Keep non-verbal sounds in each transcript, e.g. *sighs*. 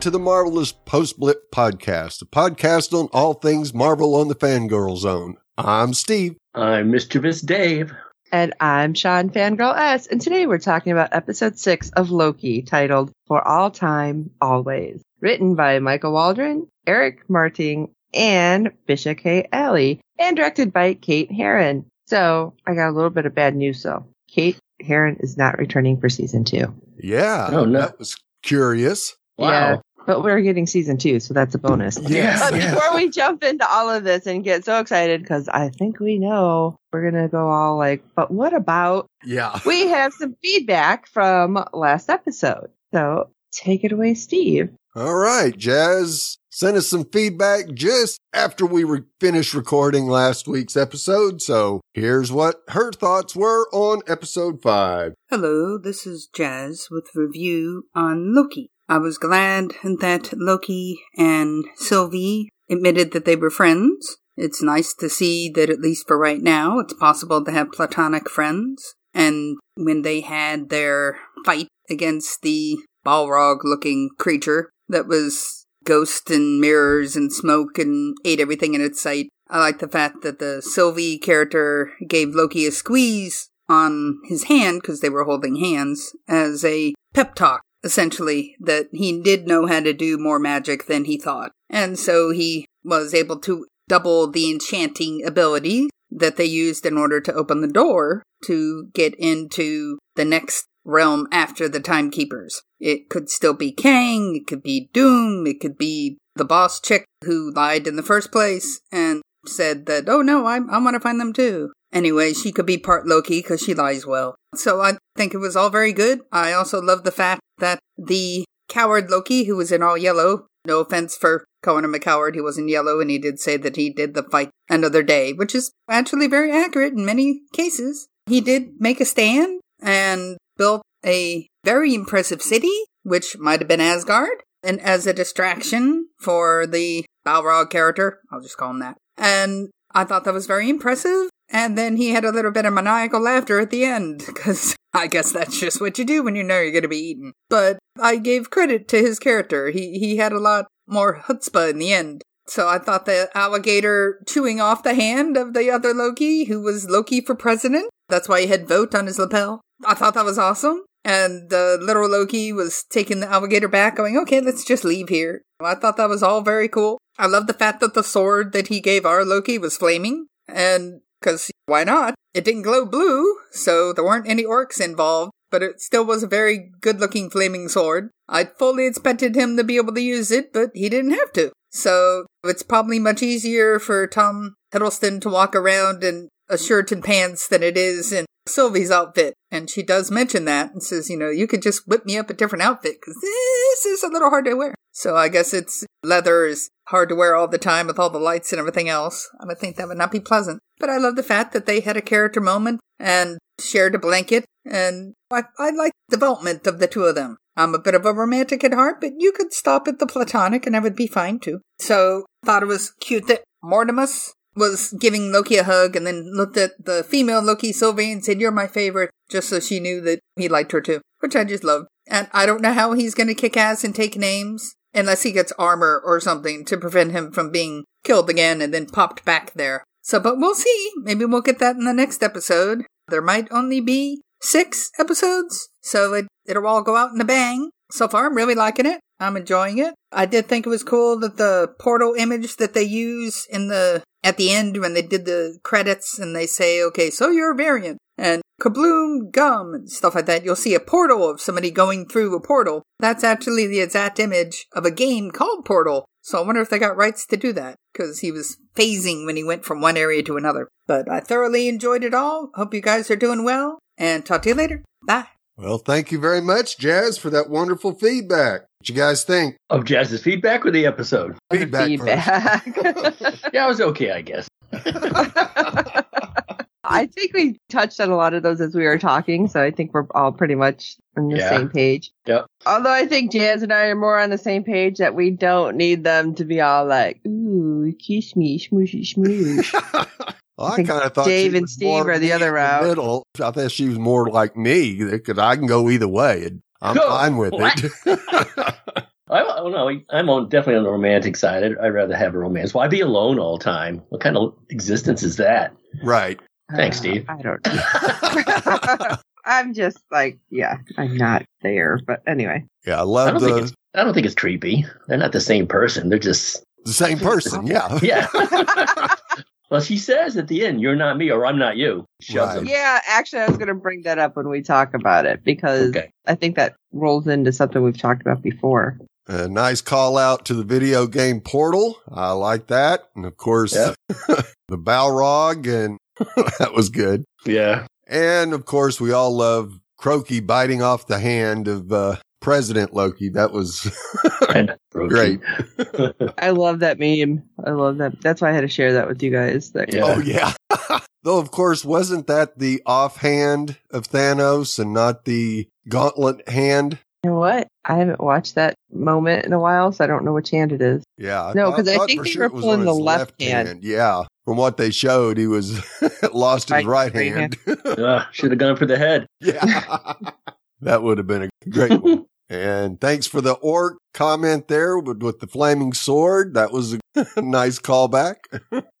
to the Marvelous Post Blip Podcast, a podcast on all things Marvel on the Fangirl Zone. I'm Steve. I'm Mischievous Dave. And I'm Sean Fangirl S. And today we're talking about episode six of Loki, titled For All Time, Always. Written by Michael Waldron, Eric Martin, and Bisha K. Ali, and directed by Kate Herron. So I got a little bit of bad news though. Kate Herron is not returning for season two. Yeah. Oh, no. That was curious. Wow. Yeah, but we're getting season two, so that's a bonus. Yes, But yes. before we jump into all of this and get so excited, because I think we know we're gonna go all like, but what about? Yeah. We have some feedback from last episode, so take it away, Steve. All right, Jazz. Sent us some feedback just after we re- finished recording last week's episode. So here's what her thoughts were on episode five. Hello, this is Jazz with review on Loki. I was glad that Loki and Sylvie admitted that they were friends. It's nice to see that at least for right now, it's possible to have platonic friends. And when they had their fight against the Balrog looking creature that was ghost and mirrors and smoke and ate everything in its sight, I like the fact that the Sylvie character gave Loki a squeeze on his hand because they were holding hands as a pep talk, essentially, that he did know how to do more magic than he thought. And so he was able to double the enchanting ability that they used in order to open the door to get into the next realm after the timekeepers. It could still be Kang, it could be Doom, it could be the boss chick who lied in the first place and said that, oh no, I, I want to find them too. Anyway, she could be part Loki because she lies well. So I think it was all very good. I also love the fact that the coward Loki, who was in all yellow, no offense for calling him a coward, he was in yellow, and he did say that he did the fight another day, which is actually very accurate in many cases. He did make a stand and built a very impressive city, which might have been Asgard, and as a distraction for the Balrog character, I'll just call him that. And I thought that was very impressive. And then he had a little bit of maniacal laughter at the end, *laughs* because I guess that's just what you do when you know you're going to be eaten. But I gave credit to his character. He, he had a lot more chutzpah in the end. So I thought the alligator chewing off the hand of the other Loki, who was Loki for president, that's why he had vote on his lapel. I thought that was awesome. And the literal Loki was taking the alligator back, going, okay, let's just leave here. I thought that was all very cool. I love the fact that the sword that he gave our Loki was flaming. And because why not? It didn't glow blue, so there weren't any orcs involved, but it still was a very good looking flaming sword. I fully expected him to be able to use it, but he didn't have to. So it's probably much easier for Tom Hiddleston to walk around in a shirt and pants than it is in Sylvie's outfit. And she does mention that and says, you know, you could just whip me up a different outfit because eh, this is a little hard to wear. So I guess it's leather is hard to wear all the time with all the lights and everything else. I would think that would not be pleasant. But I love the fact that they had a character moment and shared a blanket. And I, I like the development of the two of them. I'm a bit of a romantic at heart, but you could stop at the platonic and I would be fine too. So thought it was cute that Mortimus was giving Loki a hug and then looked at the female Loki Sylvie and said, You're my favorite, just so she knew that he liked her too, which I just love. And I don't know how he's going to kick ass and take names unless he gets armor or something to prevent him from being killed again and then popped back there. So, but we'll see. Maybe we'll get that in the next episode. There might only be six episodes, so it, it'll all go out in a bang. So far, I'm really liking it. I'm enjoying it. I did think it was cool that the portal image that they use in the at the end when they did the credits and they say, "Okay, so you're a variant," and kabloom gum and stuff like that. You'll see a portal of somebody going through a portal. That's actually the exact image of a game called Portal. So I wonder if they got rights to do that because he was phasing when he went from one area to another. But I thoroughly enjoyed it all. Hope you guys are doing well and talk to you later. Bye. Well, thank you very much, Jazz, for that wonderful feedback. What you guys think? Of Jazz's feedback or the episode? Feedback. Feedback. *laughs* *laughs* Yeah, it was okay, I guess. *laughs* I think we touched on a lot of those as we were talking, so I think we're all pretty much on the Yeah. same page. Yep. Although I think Jazz and I are more on the same page that we don't need them to be all like, ooh, kiss me, smooshy smoosh. *laughs* Well, I, I kind of thought Dave she and was Steve more are the other in route. middle. I thought she was more like me because I can go either way. And I'm Go. fine with What? it. *laughs* I, Well, no, I'm on definitely on the romantic side. I'd, I'd rather have a romance. Why be alone all the time? What kind of existence is that? Right. Thanks, Uh, Steve. I don't know. *laughs* I'm just like, yeah, I'm not there. But anyway, Yeah, I I love don't think the, it's. I don't think it's creepy. They're not the same person. They're just the same *laughs* person. Yeah. yeah. *laughs* well, she says at the end, "You're not me, or I'm not you." Shoves Right. yeah, actually, I was going to bring that up when we talk about it because Okay. I think that rolls into something we've talked about before. A nice call out to the video game portal. I like that. And of course, Yep. the Balrog, and *laughs* that was good. Yeah. And of course, we all love Croaky biting off the hand of uh, President Loki. That was *laughs* great. *laughs* I love that meme. I love that. That's why I had to share that with you guys. That- Yeah. Oh, yeah. Though, of course, wasn't that the offhand of Thanos and not the gauntlet hand? You know what? I haven't watched that moment in a while, so I don't know which hand it is. Yeah. No, 'cause I think for they sure were pulling the his left hand. Yeah. From what they showed, he was *laughs* lost his Right, right right hand. uh, should have gone for the head. yeah. *laughs* that would have been a great one. *laughs* And thanks for the orc comment there with, with the flaming sword. That was a nice callback.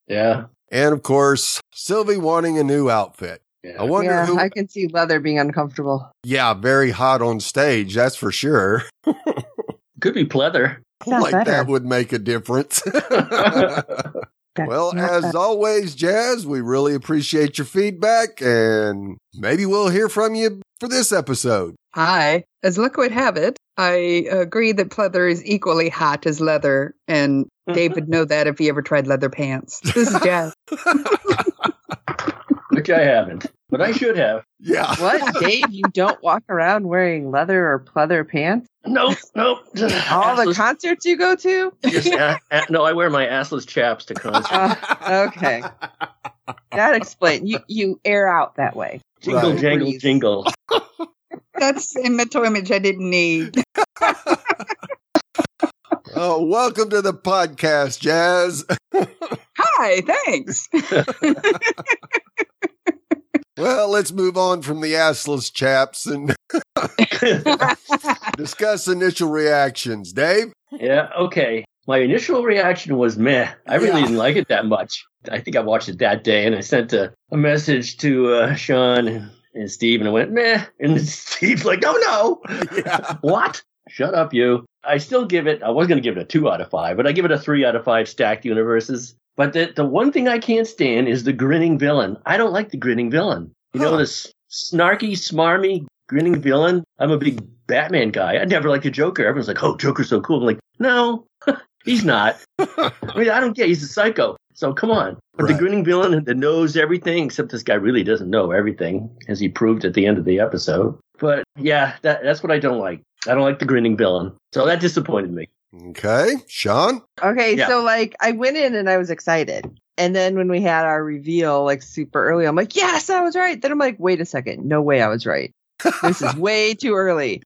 Yeah. And of course, Sylvie wanting a new outfit. I wonder yeah, who. I can see leather being uncomfortable. yeah, very hot on stage. That's for sure. Could be pleather. Not like better. that would make a difference. That's well, as bad. always, Jazz, we really appreciate your feedback and maybe we'll hear from you for this episode. Hi. As luck would have it, I agree that pleather is equally hot as leather, and *laughs* Dave would know that if he ever tried leather pants. This is Jazz. *laughs* Which I haven't, but I should have. *laughs* Yeah. what, *laughs* Dave? You don't walk around wearing leather or pleather pants? Nope. Nope. *laughs* All the concerts you go to? just a- a- no, I wear my assless chaps to concerts. Uh, okay. That explains. You you air out that way. jingle, Right. jangle, Breeze. jingle. That's a mental image I didn't need. Oh, welcome to the podcast, Jazz. Hi, thanks. Well, let's move on from the assless chaps and *laughs* discuss initial reactions. Dave? yeah. Okay. My initial reaction was meh. I really Yeah. didn't like it that much. I think I watched it that day, and I sent a, a message to uh, Sean and, and Steve, and I went meh. And *laughs* Steve's like, "No, no, *laughs* Yeah. what? Shut up, you." I still give it. I was going to give it a two out of five, but I give it a three out of five stacked universes. But the the one thing I can't stand is the grinning villain. I don't like the grinning villain. You know this snarky, smarmy, grinning villain. I'm a big Batman guy. I never liked the Joker. Everyone's like, "Oh, Joker's so cool." I'm like, no, *laughs* he's not. *laughs* I mean, I don't get. He's a psycho. So come on. But Right. the grinning villain that knows everything, except this guy really doesn't know everything, as he proved at the end of the episode. But yeah, that, that's what I don't like. I don't like the grinning villain. So that disappointed me. Okay. Sean? Okay, Yeah. so like I went in and I was excited. And then when we had our reveal like super early, I'm like, yes, I was right. Then I'm like, wait a second. No way I was right. This is *laughs* way too early.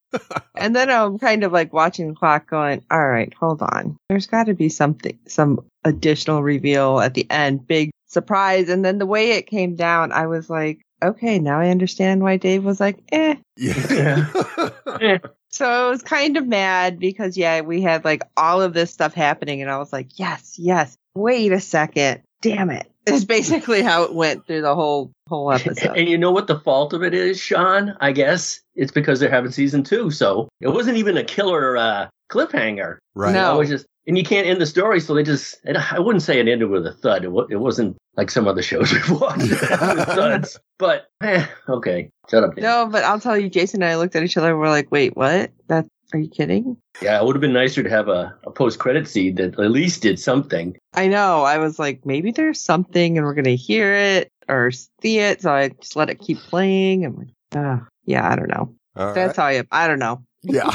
And then I'm kind of like watching the clock going, all right, hold on. There's got to be something, some additional reveal at the end, big surprise. And then the way it came down, I was like, okay, now I understand why Dave was like, eh. Yeah. *laughs* Eh, So I was kind of mad because yeah, we had like all of this stuff happening and I was like, yes, yes. Wait a second. Damn it. *laughs* It's basically how it went through the whole whole *laughs* episode. and you know what the fault of it is, Sean? I guess it's because they're having season two. So it wasn't even a killer uh, cliffhanger. right. No. It was just, and you can't end the story. So they just, and I wouldn't say it ended with a thud. It, wa- it wasn't like some other shows we've watched *laughs* thuds. But eh, okay, shut up. Dan. no, but I'll tell you, Jason and I looked at each other and we're like, wait, what? That are you kidding? Yeah, it would have been nicer to have a, a post credit scene that at least did something. I know. I was like, maybe there's something and we're gonna hear it or see it. So I just let it keep playing. I'm like, oh, yeah, I don't know. All right. That's how I am. I don't know. Yeah.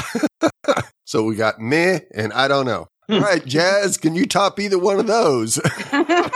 *laughs* so we got meh and I don't know. All right, Jazz, can you top either one of those? *laughs*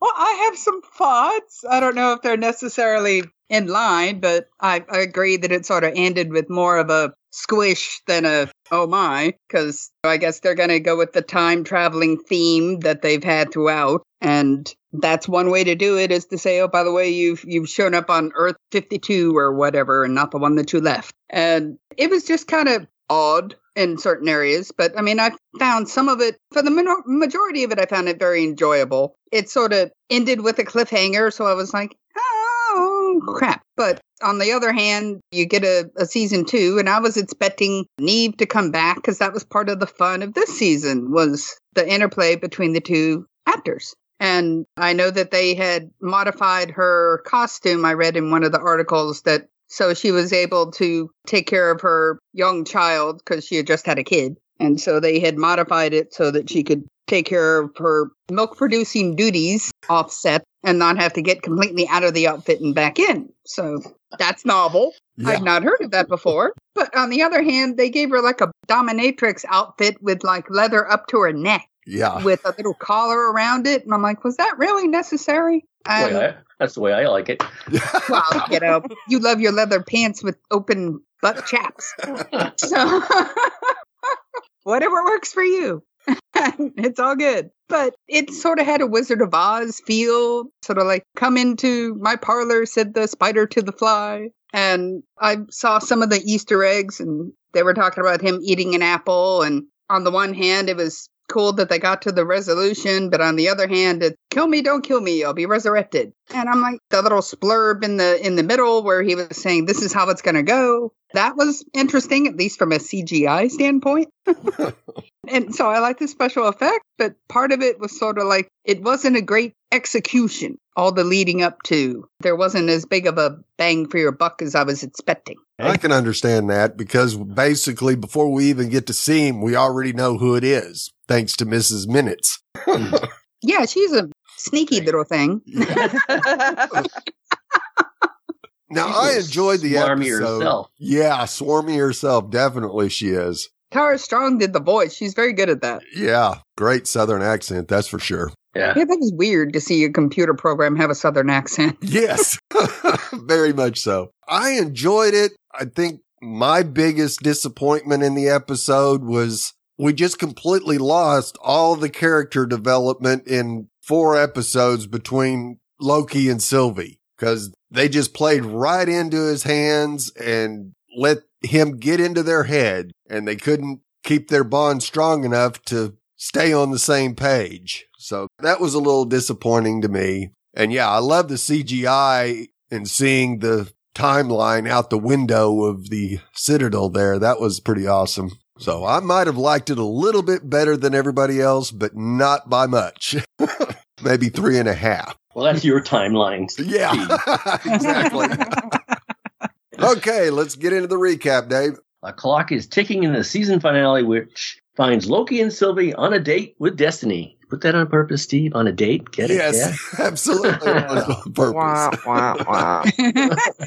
Well, I have some thoughts. I don't know if they're necessarily in line, but I, I agree that it sort of ended with more of a squish than a oh my, because I guess they're going to go with the time traveling theme that they've had throughout, and that's one way to do it is to say, oh, by the way, you've you've shown up on Earth fifty two or whatever, and not the one that you left, and it was just kind of odd in certain areas, but I mean, I found some of it, for the minor- majority of it, I found it very enjoyable. It sort of ended with a cliffhanger, so I was like, oh, crap. But on the other hand, you get a, a season two, and I was expecting Neve to come back because that was part of the fun of this season was the interplay between the two actors. And I know that they had modified her costume. I read in one of the articles that so she was able to take care of her young child because she had just had a kid. And so they had modified it so that she could take care of her milk producing duties offset and not have to get completely out of the outfit and back in. So that's novel. Yeah. I've not heard of that before. But on the other hand, they gave her like a dominatrix outfit with like leather up to her neck Yeah. with a little collar around it. And I'm like, was that really necessary? That's the way Um, I- that's the way I like it. *laughs* well, you know, you love your leather pants with open butt chaps. So *laughs* whatever works for you. *laughs* it's all good. But it sort of had a Wizard of Oz feel, sort of like come into my parlor, said the spider to the fly. And I saw some of the Easter eggs and they were talking about him eating an apple. And on the one hand, it was cool that they got to the resolution, but on the other hand, it's kill me, don't kill me, I'll be resurrected. And I'm like the little splurb in the in the middle where he was saying this is how it's gonna go. That was interesting, at least from a CGI standpoint. *laughs* and so I like the special effect, but part of it was sort of like it wasn't a great execution. All the leading up to there wasn't as big of a bang for your buck as I was expecting. I can understand that because basically before we even get to see him, we already know who it is, thanks to Mrs. Minutes. Hmm. *laughs* Yeah, she's a sneaky little thing. *laughs* *laughs* Now She's I a enjoyed the smarmy episode. herself. Yeah, swarmy herself. Definitely she is. Tara Strong did the voice. She's very good at that. Yeah, great southern accent, that's for sure. Yeah. Yeah, that was weird to see a computer program have a southern accent. Yes, very much so. I enjoyed it. I think my biggest disappointment in the episode was we just completely lost all the character development in four episodes between Loki and Sylvie because they just played right into his hands and let him get into their head and they couldn't keep their bond strong enough to stay on the same page. So that was a little disappointing to me. And yeah, I love the CGI and seeing the timeline out the window of the Citadel there. That was pretty awesome. So I might have liked it a little bit better than everybody else, but not by much. *laughs* Maybe three and a half. Well, that's your timeline. Yeah, *laughs* exactly. *laughs* okay, let's get into the recap, Dave. A clock is ticking in the season finale, which finds Loki and Sylvie on a date with Destiny. Put that on purpose, Steve. On a date. Get it? yes, *laughs* absolutely. It was on *laughs* purpose. Wah, wah, wah. *laughs*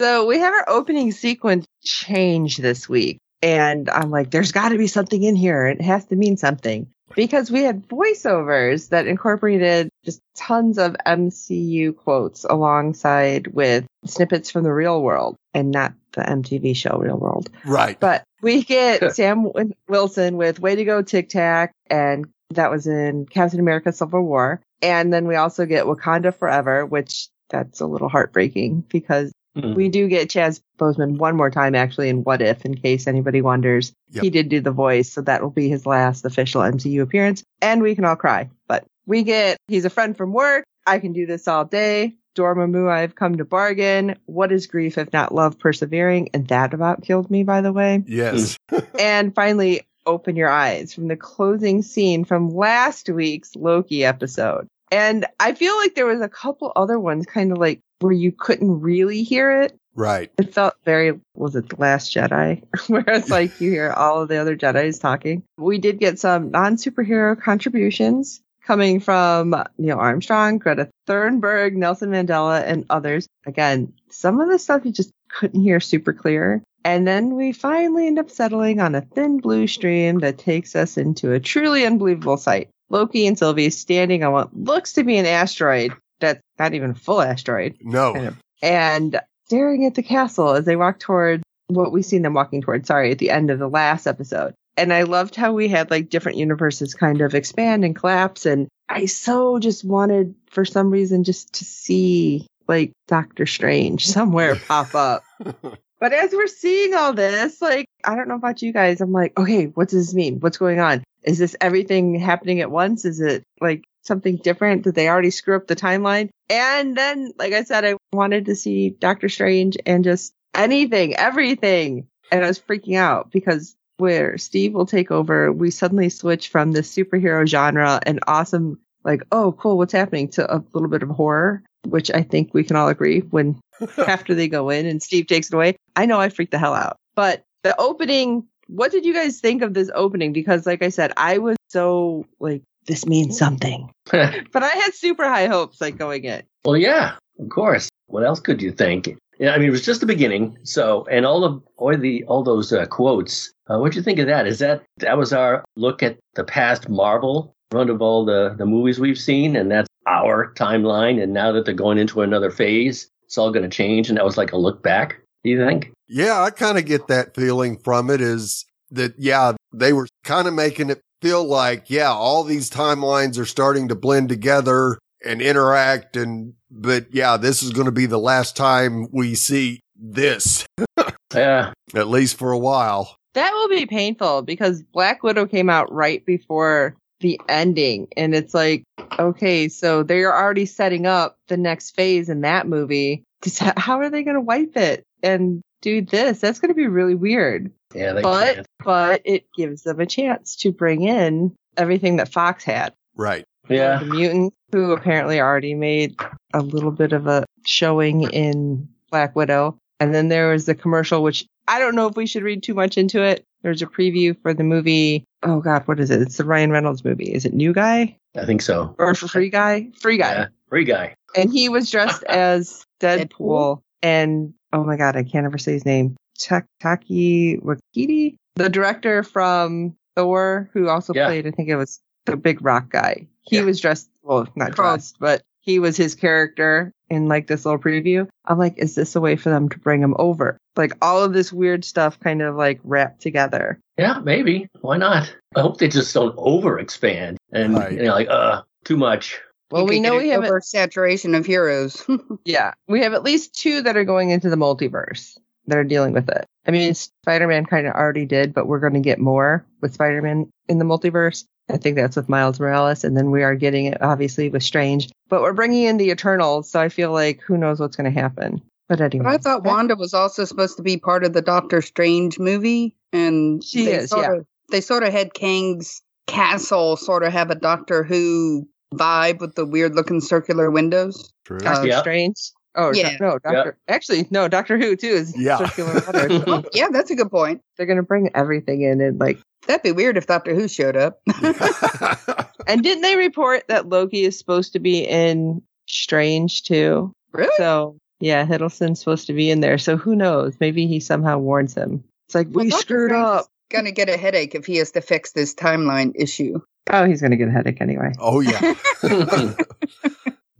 So we have our opening sequence change this week. And I'm like, there's got to be something in here. It has to mean something. Because we had voiceovers that incorporated just tons of MCU quotes alongside with snippets from the real world and not the MTV show Real World. Right. But we get Sam Wilson with Way to Go Tic Tac, and that was in Captain America Civil War. And then we also get Wakanda Forever, which that's a little heartbreaking because Hmm. we do get Chaz Boseman one more time actually in What If, in case anybody wonders. Yep. He did do the voice, so that will be his last official MCU appearance. And we can all cry. But we get, he's a friend from work. I can do this all day. Dormammu, I've come to bargain. What is grief if not love persevering? And that about killed me, by the way Yes. *laughs* and finally open your eyes from the closing scene from last week's Loki episode. And I feel like there was a couple other ones kind of like where you couldn't really hear it. Right. It felt very, was it The Last Jedi? *laughs* where it's like you hear all of the other Jedi's talking. We did get some non superhero contributions coming from Neil Armstrong, Greta Thunberg, Nelson Mandela, and others. Again, some of the stuff you just couldn't hear super clear. And then we finally end up settling on a thin blue stream that takes us into a truly unbelievable sight. Loki and Sylvie standing on what looks to be an asteroid that's not even a full asteroid No. Kind of. and staring at the castle as they walk toward what we seen them walking toward, sorry, at the end of the last episode. And I loved how we had like different universes kind of expand and collapse. And I so just wanted, for some reason, just to see like Doctor Strange somewhere pop up. *laughs* But as we're seeing all this, like, I don't know about you guys. I'm like, okay, what does this mean? What's going on? Is this everything happening at once? Is it like something different? Did they already screw up the timeline? And then, like I said, I wanted to see Doctor Strange and just anything, everything. And I was freaking out because where Steve will take over, we suddenly switch from the superhero genre and awesome, like, oh, cool, what's happening to a little bit of horror, which I think we can all agree when *laughs* after they go in and Steve takes it away. I know I freaked the hell out. But the opening, what did you guys think of this opening? Because, like I said, I was so like, this means something. *laughs* but I had super high hopes, like going in. Well, yeah, of course. What else could you think? Yeah, I mean, it was just the beginning. So, and all of all the all those uh, quotes. Uh, what do you think of that? Is that that was our look at the past Marvel run of all the the movies we've seen, and that's our timeline. And now that they're going into another phase, it's all going to change. And that was like a look back. Do you think? Yeah, I kind of get that feeling from it. Is that yeah, they were kind of making it feel like yeah, all these timelines are starting to blend together and interact and but yeah, this is going to be the last time we see this. *laughs* Yeah. At least for a while. That will be painful because Black Widow came out right before the ending. And it's like, okay, so they're already setting up the next phase in that movie h- How are they going to wipe it and do this? That's going to be really weird. Yeah, But, can't. but it gives them a chance to bring in everything that Fox had. Right. Yeah. The mutants who apparently already made a little bit of a showing in Black Widow. And then there was the commercial, which I don't know if we should read too much into it. There's a preview for the movie. Oh God, what is it? It's the Ryan Reynolds movie. Is it New Guy I think so. or Free Guy? Free Guy. Yeah. Free guy. And he was dressed *laughs* as Deadpool. Deadpool? And oh my God, I can't ever say his name. Tak- Taki Wakiti, the director from Thor, who also Yeah. played, I think it was the big rock guy. He Yeah. was dressed, well, not dressed, but he was his character in like this little preview. I'm like, is this a way for them to bring him over? Like all of this weird stuff kind of like wrapped together. Yeah, maybe. Why not? I hope they just don't over expand and Right. you know, like uh too much. Well, we know we have, at- oversaturation of heroes. *laughs* yeah, we have at least two that are going into the multiverse that are dealing with it. I mean, Spider-Man kind of already did, but we're going to get more with Spider-Man in the multiverse. I think that's with Miles Morales, and then we are getting it obviously with Strange. But we're bringing in the Eternals, so I feel like who knows what's going to happen. But anyway, But I thought Wanda was also supposed to be part of the Doctor Strange movie, and She they is, Sort yeah. of, they sort of had Kang's castle sort of have a Doctor Who vibe with the weird looking circular windows. True. Doctor Yeah. Strange. Oh Yeah. no, Doctor. Actually, no, Doctor Who too is Yeah. circular letters. *laughs* Oh, yeah, that's a good point. They're going to bring everything in and like. That'd be weird if Doctor Who showed up. *laughs* And didn't they report that Loki is supposed to be in Strange too? really? So yeah, Hiddleston's supposed to be in there. So who knows? Maybe he somehow warns him. It's like we Well, Doctor screwed Strange up. Gonna get a headache if he has to fix this timeline issue. Oh, he's gonna get a headache anyway. oh, yeah. *laughs*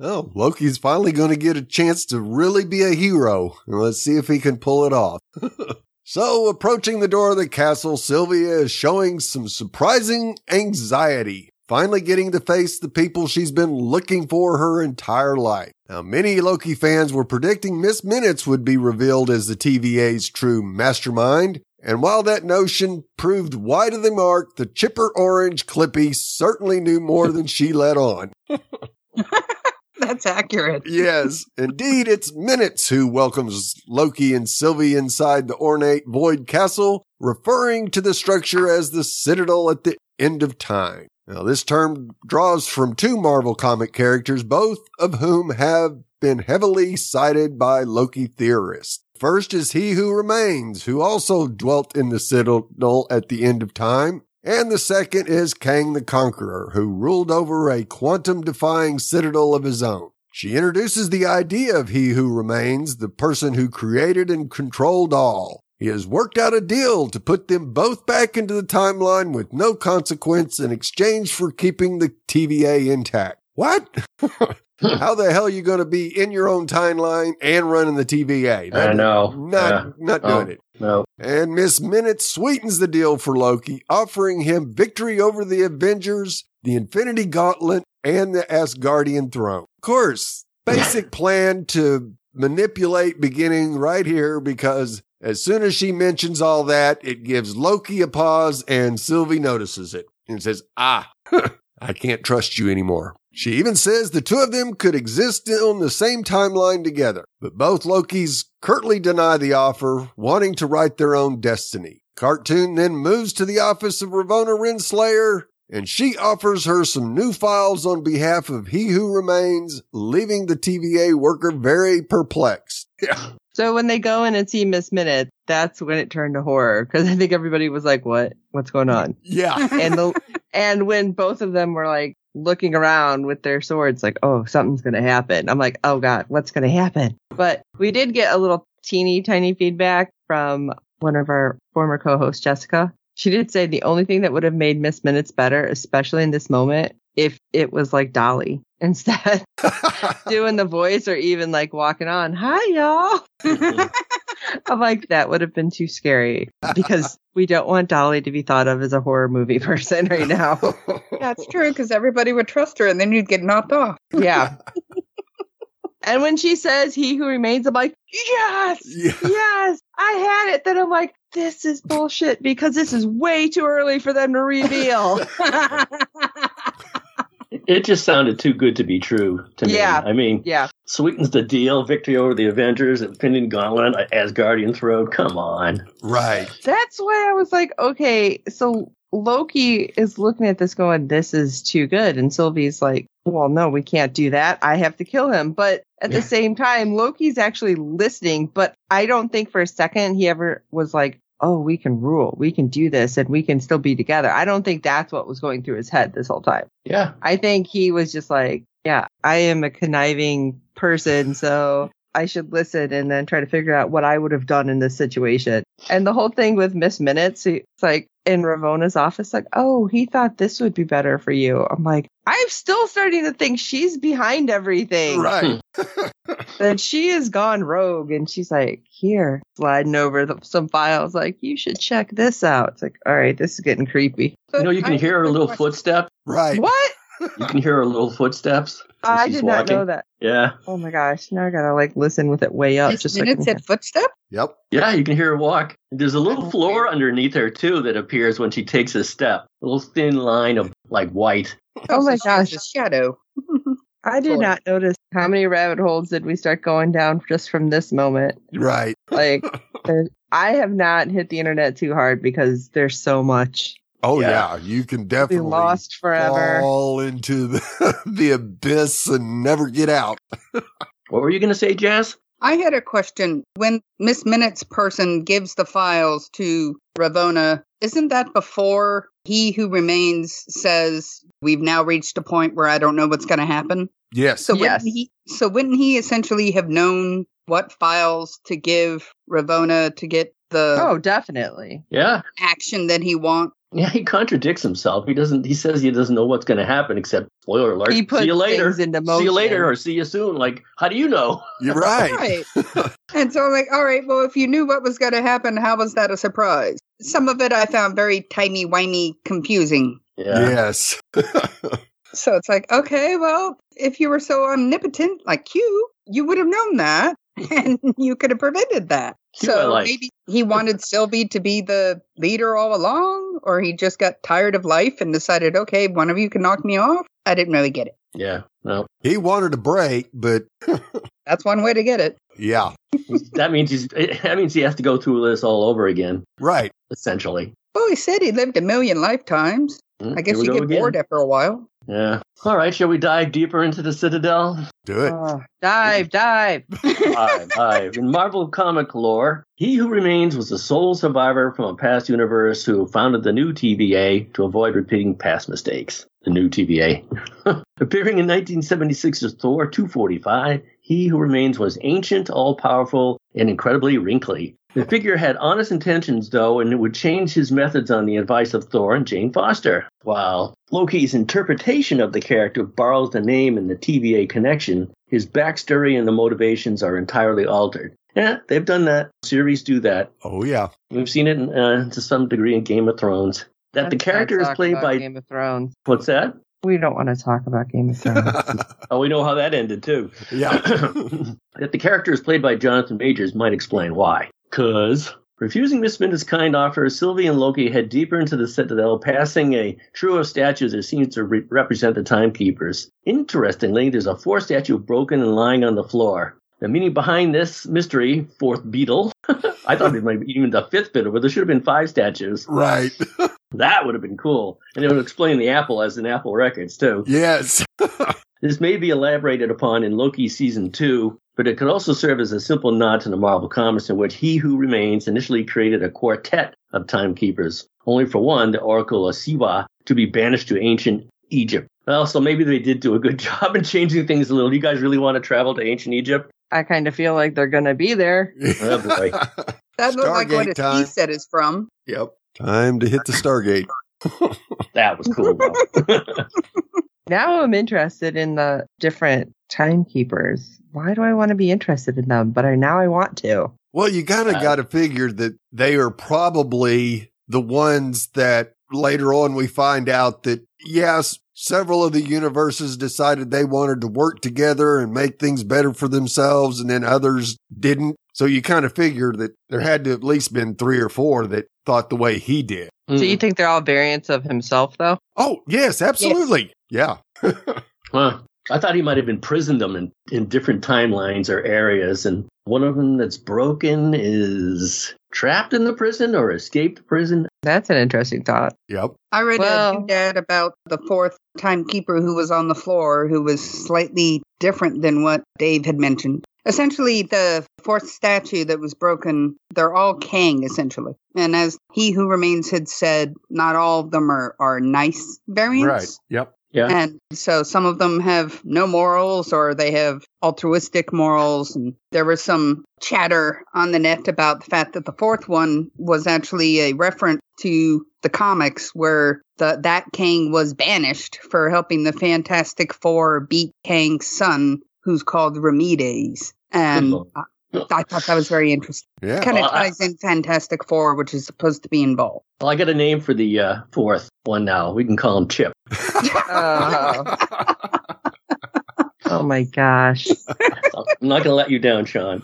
Oh, Loki's finally going to get a chance to really be a hero. Let's see if he can pull it off. *laughs* so, approaching the door of the castle, Sylvia is showing some surprising anxiety, finally getting to face the people she's been looking for her entire life. Now, many Loki fans were predicting Miss Minutes would be revealed as the TVA's true mastermind. And while that notion proved wide of the mark, the chipper orange Clippy certainly knew more than she let on. *laughs* *laughs* That's accurate. Yes, indeed, it's Minutes who welcomes Loki and Sylvie inside the ornate Void Castle, referring to the structure as the Citadel at the end of time. Now, this term draws from two Marvel comic characters, both of whom have been heavily cited by Loki theorists. First is He Who Remains, who also dwelt in the Citadel at the end of time. And the second is Kang the Conqueror, who ruled over a quantum defying citadel of his own. She introduces the idea of He Who Remains, the person who created and controlled all. He has worked out a deal to put them both back into the timeline with no consequence in exchange for keeping the TVA intact. What? *laughs* How the hell are you going to be in your own timeline and running the TVA? I know. Not, Yeah. not Oh. doing it. no. And Miss Minute sweetens the deal for Loki, offering him victory over the Avengers, the Infinity Gauntlet, and the Asgardian throne. Of course, *laughs* basic plan to manipulate beginning right here because As soon as she mentions all that, it gives Loki a pause and Sylvie notices it and says, Ah, *laughs* I can't trust you anymore. She even says the two of them could exist on the same timeline together, but both Lokis curtly deny the offer, wanting to write their own destiny. Cartoon then moves to the office of Ravonna Renslayer, and she offers her some new files on behalf of He Who Remains, leaving the TVA worker very perplexed. Yeah. So when they go in and see Miss Minute, that's when it turned to horror because I think everybody was like, "What? What's going on?" Yeah. And the and when both of them were like looking around with their swords, like, "Oh, something's gonna happen." I'm like, "Oh God, what's gonna happen?" But we did get a little teeny tiny feedback from one of our former co-hosts, Jessica. She did say the only thing that would have made Miss Minutes better, especially in this moment, if it was like Dolly *laughs* instead *laughs* doing the voice or even like walking on, hi y'all. *laughs* *laughs* I'm like, that would have been too scary because *laughs* we don't want Dolly to be thought of as a horror movie *laughs* person right now. That's true because everybody would trust her and then you'd get knocked off. Yeah. and when she says he who remains, I'm like, yes, Yeah. yes, I had it. Then I'm like, this is bullshit because this is way too early for them to reveal. It just sounded too good to be true to me. Yeah. I mean, yeah. sweetens the deal. Victory over the Avengers, Infinity Gauntlet, uh, Asgardian Throne. Come on. right. That's why I was like, okay, so Loki is looking at this going, this is too good. And Sylvie's like, well, no, we can't do that. I have to kill him. But at Yeah. the same time, Loki's actually listening, but I don't think for a second he ever was like, oh, we can rule, we can do this, and we can still be together. I don't think that's what was going through his head this whole time. Yeah. I think he was just like, yeah, I am a conniving person, so I should listen and then try to figure out what I would have done in this situation. And the whole thing with Miss Minutes, it's like in Ravonna's office, like, oh, he thought this would be better for you. I'm like, I'm still starting to think she's behind everything. Right. Hmm. *laughs* That she has gone rogue and she's like, here, sliding over the, some files, like, you should check this out. It's like, all right, this is getting creepy. You know, you can have hear her little question. footstep. Right. What? You can hear her little footsteps. as I she's did not walking. know that. Yeah. Oh my gosh. Now I gotta like listen with it way up. Miss just so I Minutes can- at footstep? Yep. Yeah, you can hear her walk. There's a little Oh, floor underneath her too that appears when she takes a step. A little thin line of like white. Oh my gosh. a shadow. *laughs* I did not notice how many rabbit holes did we start going down just from this moment. Right. Like, *laughs* I have not hit the internet too hard because there's so much. Oh Yeah. yeah, you can definitely Be definitely lost forever. fall into the, *laughs* the abyss and never get out. *laughs* What were you going to say, Jazz? I had a question. When Miss Minutes person gives the files to Ravonna, isn't that before he who remains says, We've now reached a point where I don't know what's going to happen? Yes. So Yes. wouldn't he so wouldn't he essentially have known what files to give Ravonna to get the Oh, definitely. Yeah. action that he wants? Yeah, he contradicts himself. He doesn't. He says he doesn't know what's going to happen, except spoiler alert. He puts see you later. things into See you later, or see you soon. Like, how do you know? You're right. Right. *laughs* and so I'm like, all right, well, if you knew what was going to happen, how was that a surprise? Some of it I found very timey wimey confusing. Yeah. Yes. *laughs* So it's like, okay, well, if you were so omnipotent like you, you would have known that *laughs* and you could have prevented that. You I So maybe he wanted *laughs* Sylvie to be the leader all along, or he just got tired of life and decided, okay, one of you can knock me off. I didn't really get it. Yeah. No. he wanted a break, but *laughs* That's one way to get it. yeah. that means he's. That means he has to go through this all over again. Right. Essentially. Well, he said he lived a million lifetimes. Hmm, I guess we you get again. bored after a while. Yeah. All right. Shall we dive deeper into the Citadel? Do it. Oh, dive, dive. *laughs* Dive, dive. In Marvel comic lore, he who remains was the sole survivor from a past universe who founded the new TVA to avoid repeating past mistakes. The new TVA. *laughs* Appearing in 1976's Thor 245, he who remains was ancient, all powerful, and incredibly wrinkly. The figure had honest intentions, though, and it would change his methods on the advice of Thor and Jane Foster. While Loki's interpretation of the character borrows the name and the TVA connection, his backstory and the motivations are entirely altered. Yeah, they've done that. Series do that. Oh yeah. We've seen it in, uh, to some degree in Game of Thrones. That the Let's not character is played by Game of Thrones. what's that? We don't want to talk about Game of Thrones. *laughs* Oh, we know how that ended too. yeah. *coughs* that the character is played by Jonathan Majors might explain why. Cause refusing Miss Minda's kind offer, Sylvie and Loki head deeper into the Citadel, passing a trio of statues that seems to re- represent the timekeepers. Interestingly, there's a fourth statue broken and lying on the floor. The meaning behind this mystery, fourth Beatle, *laughs* I thought it might be even the fifth Beatle, but there should have been five statues. Right. *laughs* That would have been cool. And it would explain the apple as in Apple Records, too. yes. *laughs* This may be elaborated upon in Loki season two, but it could also serve as a simple nod to the Marvel comics in which He Who Remains initially created a quartet of timekeepers, only for one, the Oracle of Siwa, to be banished to ancient Egypt. Well, so maybe they did do a good job in changing things a little. You guys really want to travel to ancient Egypt? I kind of feel like they're going to be there. Oh, boy. *laughs* That looked like what Stargate his time. he said is from. yep. Time to hit the Stargate. *laughs* That was cool. *laughs* Now I'm interested in the different timekeepers. Why do I want to be interested in them? But I now I want to. Well, you kind of Uh, got to figure that they are probably the ones that later on we find out that, yes, several of the universes decided they wanted to work together and make things better for themselves, and then others didn't. So you kind of figure that there had to at least been three or four that thought the way he did. So you mm-hmm. think they're all variants of himself, though? Oh, yes, absolutely. Yeah. *laughs* Huh. I thought he might have imprisoned them in, in different timelines or areas, and one of them that's broken is trapped in the prison or escaped the prison. That's an interesting thought. Yep. I read Well- a doodad about the fourth timekeeper who was on the floor, who was slightly different than what Dave had mentioned. Essentially, the fourth statue that was broken, they're all Kang, essentially. And as He Who Remains had said, not all of them are, are nice variants. Right. Yep. Yeah. And so some of them have no morals or they have altruistic morals. And there was some chatter on the net about the fact that the fourth one was actually a reference to the comics where the, that Kang was banished for helping the Fantastic Four beat Kang's son, who's called Ramides. And *laughs* I thought that was very interesting. Yeah. Kind of Well, I- ties in Fantastic Four, which is supposed to be involved. Well, I got a name for the uh, fourth one now. We can call him Chip. *laughs* Oh, oh my gosh. *laughs* I'm not going to let you down, Sean.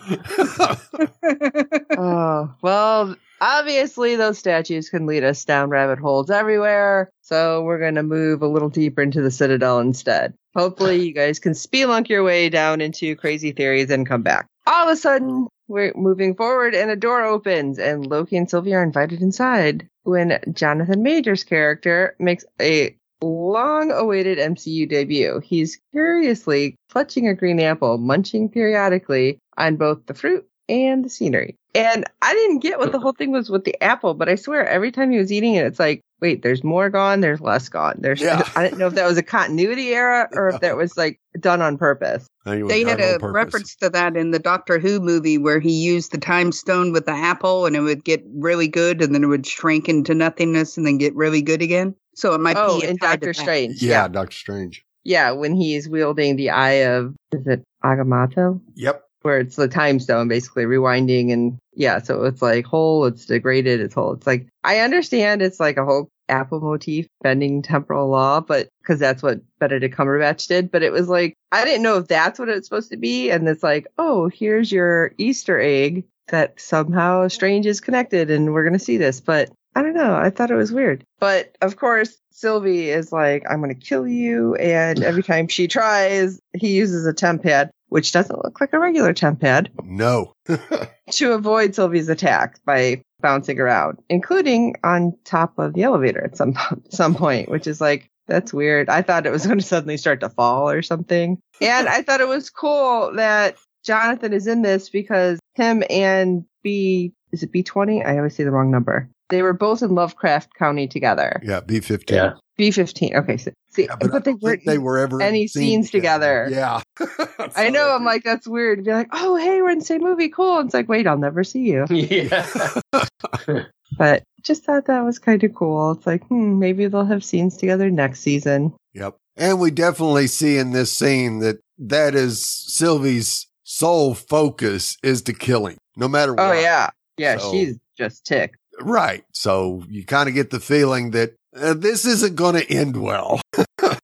Oh, well, obviously those statues can lead us down rabbit holes everywhere. So we're going to move a little deeper into the Citadel instead. Hopefully you guys can spelunk your way down into crazy theories and come back. All of a sudden, we're moving forward and a door opens and Loki and Sylvie are invited inside when Jonathan Major's character makes a long awaited MCU debut. He's curiously clutching a green apple, munching periodically on both the fruit and the scenery. And I didn't get what the whole thing was with the apple, but I swear every time he was eating it, it's like, wait, there's more gone, there's less gone. There's Yeah. I didn't know if that was a continuity error or if that was like done on purpose. They had a purpose. reference to that in the Doctor Who movie where he used the time stone with the apple and it would get really good and then it would shrink into nothingness and then get really good again. So it might Oh, be in Doctor that. Strange. Yeah, Doctor Strange. Yeah, when he's wielding the eye of is it Agamotto? Yep. Where it's the time stone basically rewinding and yeah, so it's like whole, it's degraded, it's whole. It's like I understand it's like a whole apple motif bending temporal law, but because that's what Benedict Cumberbatch did. But it was like I didn't know if that's what it's supposed to be, and it's like, oh, here's your Easter egg that somehow Strange is connected, and we're gonna see this. But I don't know. I thought it was weird. But of course, Sylvie is like, I'm gonna kill you, and every *sighs* time she tries, he uses a temp pad, which doesn't look like a regular temp pad No. *laughs* to avoid Sylvie's attack by bouncing around, including on top of the elevator at some *laughs* some point, which is like that's weird. I thought it was going to suddenly start to fall or something, and I thought it was cool that Jonathan is in this because him and B is it B twenty? I always say the wrong number. They were both in Lovecraft Country together. yeah, B fifteen. Yeah. B fifteen. Okay, so, see, Yeah, but, I they weren't. they were ever any scenes together. Yeah. *laughs* I know. I'm like, that's weird. Be like, oh, hey, we're in the same movie. Cool. And it's like, wait, I'll never see you. *laughs* yeah. *laughs* but just thought that was kind of cool. It's like, hmm, maybe they'll have scenes together next season. Yep. And we definitely see in this scene that that is Sylvie's sole focus is to killing, no matter what. Oh yeah, yeah. So- she's just ticked. Right. So you kind of get the feeling that uh, this isn't going to end well. I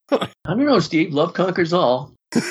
don't know, Steve. Love conquers all. *laughs*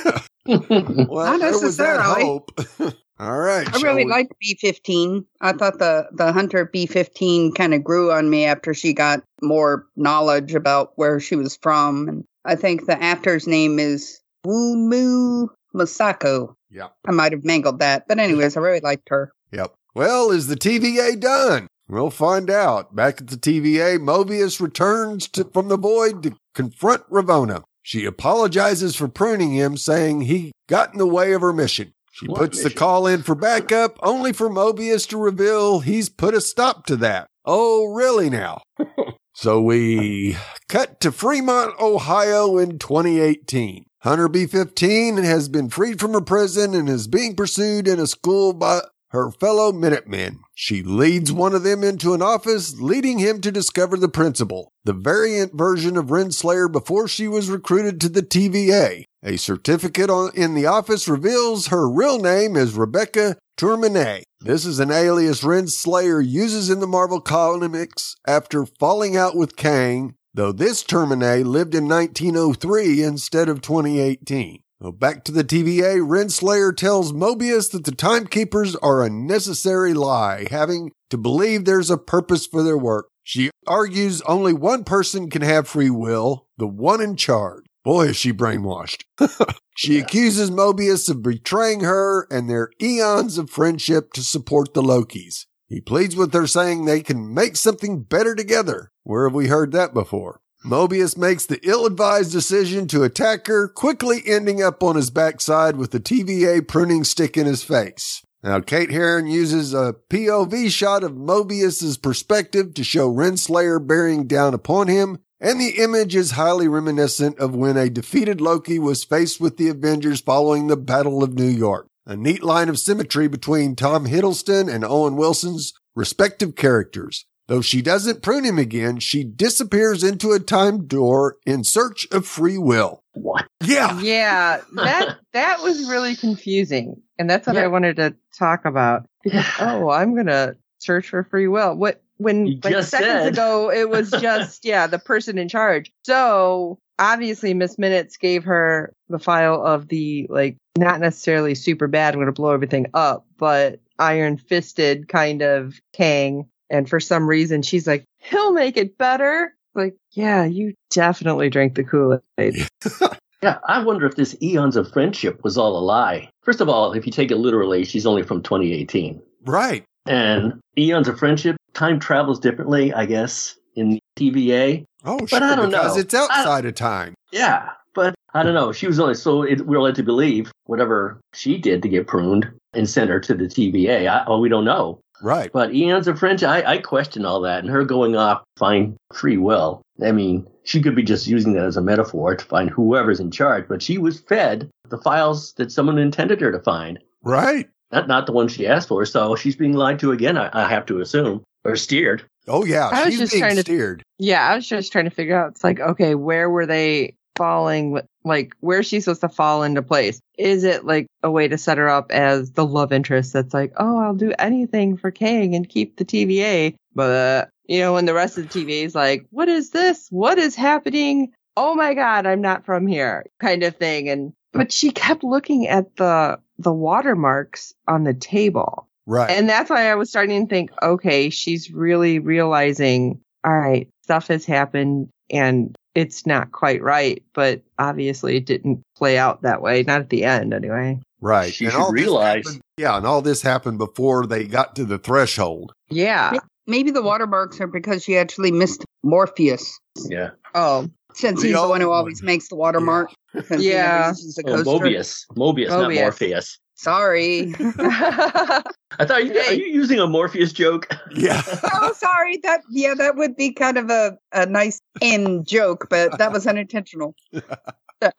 Well, Not there was that necessarily. hope. *laughs* All right. I really we- liked B fifteen. I thought the the hunter B fifteen kind of grew on me after she got more knowledge about where she was from, and I think the actor's name is Wumu Masako. Yeah. I might have mangled that, but anyways, I really liked her. Yep. Well, is the TVA done? We'll find out. Back at the TVA, Mobius returns to, from the void to confront Ravonna. She apologizes for pruning him, saying he got in the way of her mission. She What puts the call in for backup, only for Mobius to reveal he's put a stop to that. Oh, really now? *laughs* so we cut to Fremont, Ohio in 2018. Hunter B-15 has been freed from her prison and is being pursued in a school by her fellow Minutemen. She leads one of them into an office, leading him to discover the principal, the variant version of Renslayer before she was recruited to the TVA. A certificate on, in the office reveals her real name is Rebecca Tourminet. This is an alias Renslayer uses in the Marvel comics after falling out with Kang, though this Tourminet lived in 1903 instead of 2018. Well, back to the TVA, Renslayer tells Mobius that the timekeepers are a necessary lie, having to believe there's a purpose for their work. She argues only one person can have free will, the one in charge. Boy, is she brainwashed. *laughs* she accuses Mobius of betraying her and their eons of friendship to support the Lokis. He pleads with her saying they can make something better together. Where have we heard that before? Mobius makes the ill-advised decision to attack her, quickly ending up on his backside with the TVA pruning stick in his face. Now, Kate Herron uses a POV shot of Mobius's perspective to show Renslayer bearing down upon him, and the image is highly reminiscent of when a defeated Loki was faced with the Avengers following the Battle of New York. A neat line of symmetry between Tom Hiddleston and Owen Wilson's respective characters. Though she doesn't prune him again, she disappears into a time door in search of free will. What? Yeah. Yeah, *laughs* that that was really confusing, and that's what Yeah. I wanted to talk about. Because *sighs* oh, I'm gonna search for free will. What when You like just seconds said. ago it was *laughs* just yeah the person in charge. So obviously Miss Minutes gave her the file of the like not necessarily super bad. I'm gonna blow everything up, but iron fisted kind of Kang. And for some reason she's like he'll make it better. Like yeah, you definitely drank the Kool Aid. *laughs* Yeah, I wonder if this eons of friendship was all a lie. First of all, if you take it literally, she's only from 2018. Right. And eons of friendship, time travels differently, I guess, in TVA. Oh, But sure, I don't because know. it's outside of time. Yeah, but I don't know. She was only so it, we're led to believe whatever she did to get pruned and sent her to the TVA. I, well, we don't know. Right. But eons of friendship, I, I question all that. And her going off to find free will. I mean, she could be just using that as a metaphor to find whoever's in charge. But she was fed the files that someone intended her to find, Right. not not the one she asked for. So she's being lied to again. I, I have to assume or steered. Oh, yeah. I was just being trying to- steered. Yeah, I was just trying to figure out. It's like, okay, where were they falling? with- Like, where's she supposed to fall into place? Is it like a way to set her up as the love interest that's like, oh, I'll do anything for Kang and keep the TVA? But, you know, when the rest of the TVA is like, what is this? What is happening? Oh my God, I'm not from here kind of thing. And, but she kept looking at the, the watermarks on the table. Right. And that's why I was starting to think, okay, she's really realizing, all right, stuff has happened and it's not quite right, but obviously it didn't play out that way, not at the end anyway. right. She And should realize- happened- yeah. And all this happened before they got to the threshold. Yeah. Maybe the watermarks are because she actually missed Morpheus, Yeah. Oh, since he's the one who always one. makes the watermark. he Yeah. never uses the Oh, ghost trick. Mobius. Mobius, not Morpheus. Sorry. *laughs* *laughs* I thought you Hey. are you using a Morpheus joke? Yeah. *laughs* oh, sorry. That yeah, that would be kind of a, a nice end joke, but that was unintentional.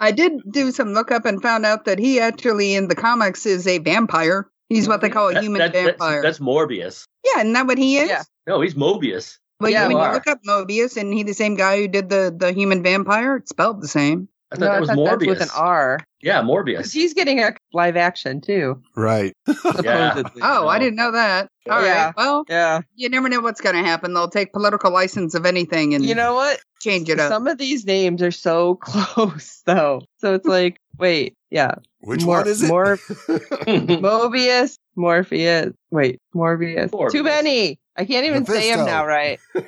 I did do some lookup and found out that he actually in the comics is a vampire. He's what they call a human that- that's- vampire. That's, Morbius. yeah, isn't that what he is? Yeah. No, he's Mobius. But Yeah, when you you are. look up Mobius and he the same guy who did the, the human vampire, it's spelled the same. I thought no, that I was thought Morbius. with an R. Yeah, Morbius. He's getting a live action too, Right. *laughs* supposedly. Oh, I didn't know that. All right. Yeah. Well, Yeah. you never know what's going to happen. They'll take political license of anything and You know what? change it up. Some of these names are so *laughs* close though. So it's like, wait, yeah. Which more, one is it? More *laughs* Mobius, Morpheus. Wait, Morbius. Morbius. Too many. I can't even say him now, right? *laughs*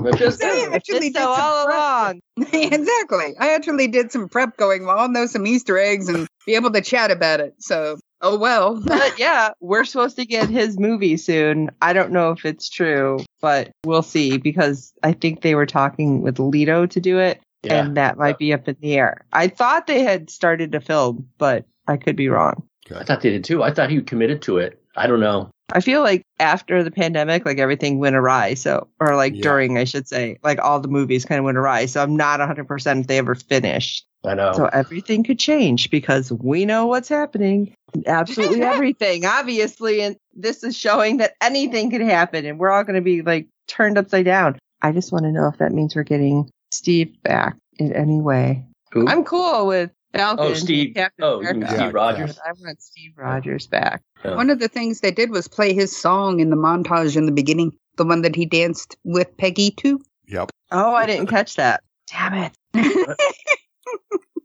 Mephisto. I actually did some all prep. along. *laughs* exactly. I actually did some prep going, well, I'll know some Easter eggs and be able to chat about it. So, oh well. *laughs* But yeah, we're supposed to get his movie soon. I don't know if it's true, but we'll see because I think they were talking with Leto to do it, Yeah. and that might be up in the air. I thought they had started to film, but I could be wrong. I thought they did too. I thought he committed to it. I don't know. I feel like after the pandemic, like everything went awry. So, or like Yeah. during, I should say, like all the movies kind of went awry. So I'm not 100% if they ever finished. I know. So everything could change because we know what's happening. Absolutely *laughs* everything, obviously. And this is showing that anything could happen and we're all going to be like turned upside down. I just want to know if that means we're getting Steve back in any way. I'm cool with Falcon. oh, Steve. Captain Oh, America, Yeah, Steve Rogers. I want Steve Rogers back. Yeah. One of the things they did was play his song in the montage in the beginning, the one that he danced with Peggy to. Yep. Oh, I didn't catch that. Damn it. *laughs*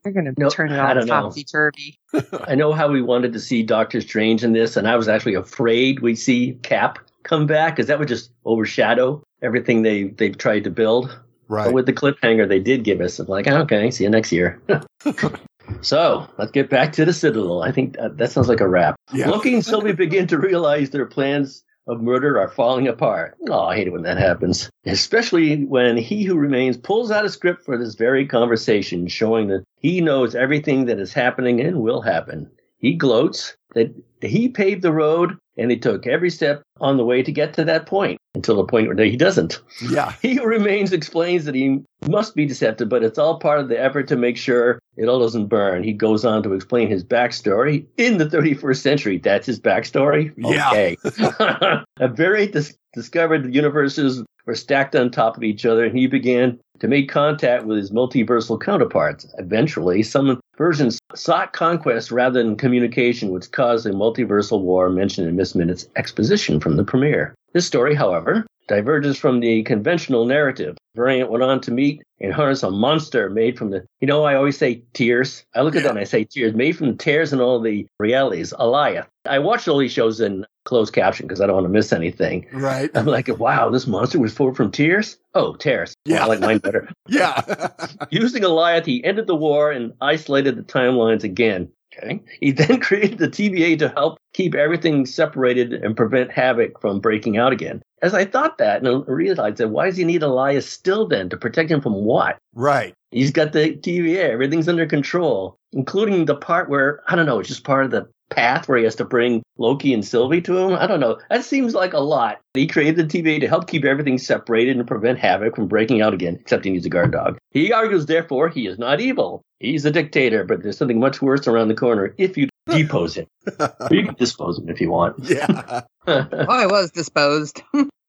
They're going to No, turn it I know. topsy turvy. *laughs* I know how we wanted to see Doctor Strange in this, and I was actually afraid we'd see Cap come back because that would just overshadow everything they they've tried to build. Right. But with the cliffhanger they did give us, I'm like, okay, see you next year. *laughs* so let's get back to the Citadel. I think that, that sounds like a wrap. Yeah. Loki and Sylvie begin to realize their plans of murder are falling apart. Oh, I hate it when that happens. Especially when he who remains pulls out a script for this very conversation, showing that he knows everything that is happening and will happen. He gloats that he paved the road and he took every step on the way to get to that point until the point where he doesn't. Yeah. *laughs* He remains explains that he must be deceptive, but it's all part of the effort to make sure it all doesn't burn. He goes on to explain his backstory in the 31st century. That's his backstory? Yeah. Okay. *laughs* A very dis- discovered universes were stacked on top of each other, and he began to make contact with his multiversal counterparts. Eventually, some versions sought conquest rather than communication, which caused a multiversal war mentioned in Miss Minute's exposition from the premiere. This story, however, diverges from the conventional narrative. Variant went on to meet and harness a monster made from the, you know, I always say tears. I look at that and I say tears, made from tears and all the realities, Alioth. I watched all these shows in closed caption because I don't want to miss anything. Right. I'm like, wow, this monster was formed from tears? Oh, tears. Yeah. I like mine better. *laughs* Yeah. *laughs* Using Alioth, he ended the war and isolated the timelines again. Okay. He then *laughs* created the TVA to help keep everything separated and prevent havoc from breaking out again. As I thought that and I realized that, why does he need Alioth still then to protect him from what? right. He's got the TVA, everything's under control, including the part where, I don't know, it's just part of the path where he has to bring Loki and Sylvie to him. I don't know. That seems like a lot. He created the TVA to help keep everything separated and prevent havoc from breaking out again, except he needs a guard dog. He argues, therefore, he is not evil. He's a dictator, but there's something much worse around the corner if you *laughs* depose him. you can dispose him if you want. *laughs* Yeah. Well, *laughs* I was disposed.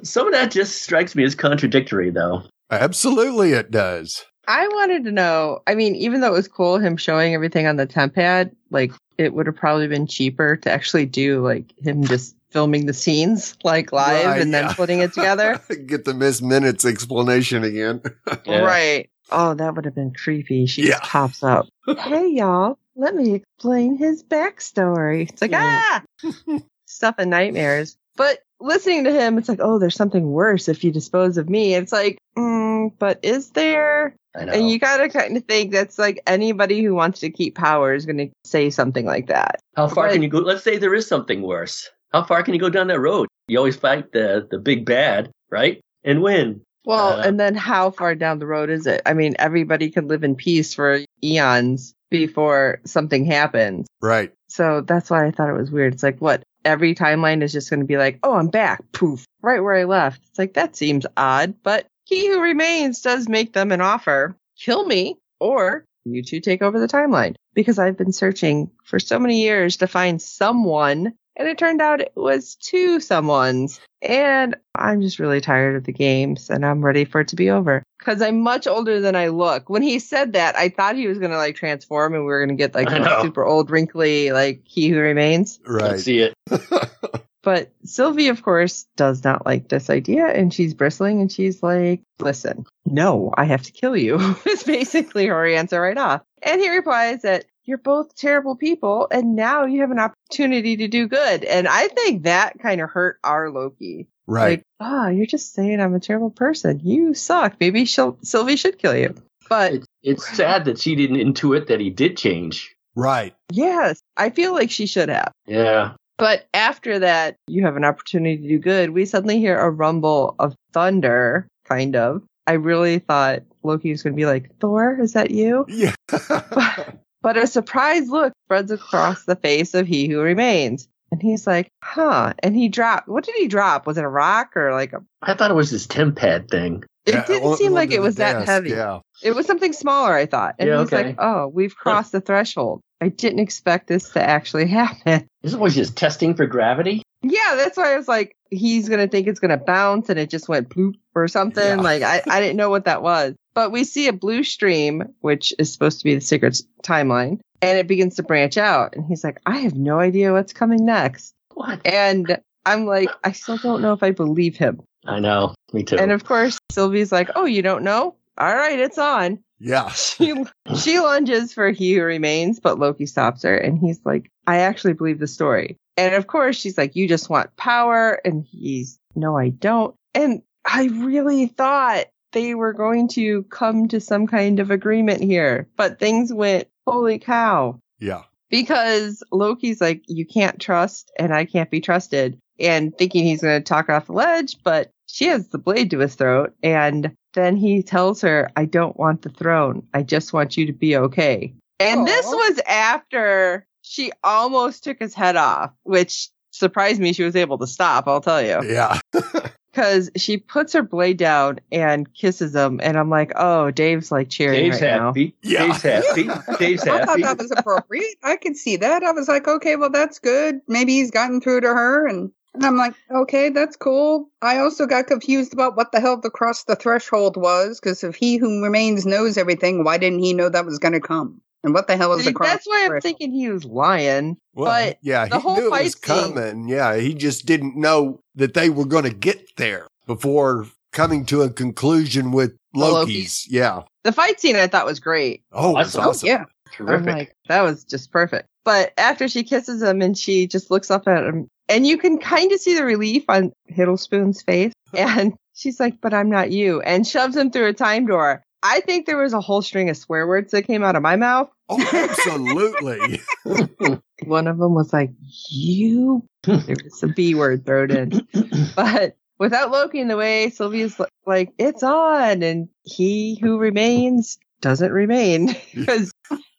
Some of that just strikes me as contradictory, though. Absolutely, it does. I wanted to know. I mean, even though it was cool him showing everything on the TemPad, like it would have probably been cheaper to actually do like him just filming the scenes like live Right, and yeah. then putting it *laughs* together. Get the Miss Minutes explanation again. *laughs* Yeah. Right. Oh, that would have been creepy. She Yeah. just pops up. *laughs* hey, y'all, let me explain his backstory. It's like, Yeah. ah, stuff and nightmares. But listening to him, it's like, oh, there's something worse if you dispose of me. It's like, mm, but is there? I know. And you gotta kind of think that's like anybody who wants to keep power is going to say something like that. How far Right. can you go? Let's say there is something worse. How far can you go down that road? You always fight the the big bad, right? And win. Well, Uh, and then how far down the road is it? I mean, everybody could live in peace for eons before something happens. Right. So that's why I thought it was weird. It's like, what? Every timeline is just going to be like, oh, I'm back. Poof. Right where I left. It's like, that seems odd, but he who remains does make them an offer. Kill me or you two take over the timeline because I've been searching for so many years to find someone and it turned out it was two someones. And I'm just really tired of the games and I'm ready for it to be over because I'm much older than I look. When he said that, I thought he was going to like transform and we were going to get like I a super old, wrinkly, like he who remains. Right. Let's see it. *laughs* But Sylvie, of course, does not like this idea and she's bristling and she's like, listen, no, I have to kill you. *laughs* is basically her answer right off. And he replies that you're both terrible people and now you have an opportunity to do good. And I think that kind of hurt our Loki. right. Like, oh, you're just saying I'm a terrible person. You suck. Maybe she'll, Sylvie should kill you. But It's, it's sad that she didn't intuit that he did change. right. yes, I feel like she should have. Yeah. But after that, you have an opportunity to do good. We suddenly hear a rumble of thunder, kind of. I really thought Loki was going to be like, Thor, is that you? Yeah. *laughs* But a surprised look spreads across the face of he who remains. And he's like, huh. And he dropped, what did he drop? Was it a rock or like a, I thought it was this TemPad thing. it Yeah, didn't on- seem like it the was that heavy. Yeah. It was something smaller, I thought. And Yeah, he's okay. like, oh, we've crossed the threshold. I didn't expect this to actually *laughs* happen. This was just testing for gravity. Yeah, that's why I was like, he's gonna think it's gonna bounce, and it just went bloop or something. Yeah. Like I, I didn't know what that was. But we see a blue stream, which is supposed to be the secret timeline, and it begins to branch out. And he's like, I have no idea what's coming next. What? And I'm like, I still don't know if I believe him. I know. Me too. And of course, Sylvie's like, Oh, you don't know? All right, it's on. Yeah. *laughs* She she lunges for he who remains, but Loki stops her and he's like, I actually believe the story. And of course she's like, You just want power and he's no, I don't. And I really thought they were going to come to some kind of agreement here, but things went holy cow. Yeah. Because Loki's like, You can't trust and I can't be trusted and thinking he's gonna talk her off the ledge, but she has the blade to his throat and then he tells her, I don't want the throne. I just want you to be okay. And Aw. this was after she almost took his head off, which surprised me she was able to stop, I'll tell you. Yeah. *laughs* Because she puts her blade down and kisses him. And I'm like, oh, Dave's like cheering Dave's right happy. Yeah. Dave's happy. Dave's happy. I thought that was appropriate. I could see that. I was like, okay, well, that's good. Maybe he's gotten through to her. And, and I'm like, okay, that's cool. I also got confused about what the hell the cross the threshold was, because if he who remains knows everything, why didn't he know that was going to come? And what the hell is See, the cross that's why I'm threshold? thinking he was lying. Well, But yeah, the he whole knew it fight was scene- coming. Yeah, he just didn't know that they were going to get there before coming to a conclusion with Loki's. Yeah. The fight scene I thought was great. Oh, it was Awesome. Oh, awesome. yeah. Terrific. Like, that was just perfect. But after she kisses him and she just looks up at him, and you can kind of see the relief on Hiddlespoon's face. *laughs* And she's like, but I'm not you. And shoves him through a time door. I think there was a whole string of swear words that came out of my mouth. Oh, absolutely. *laughs* *laughs* One of them was like, you. There was a B word thrown in. But without Loki in the way, Sylvie's like, it's on. And he who remains doesn't remain because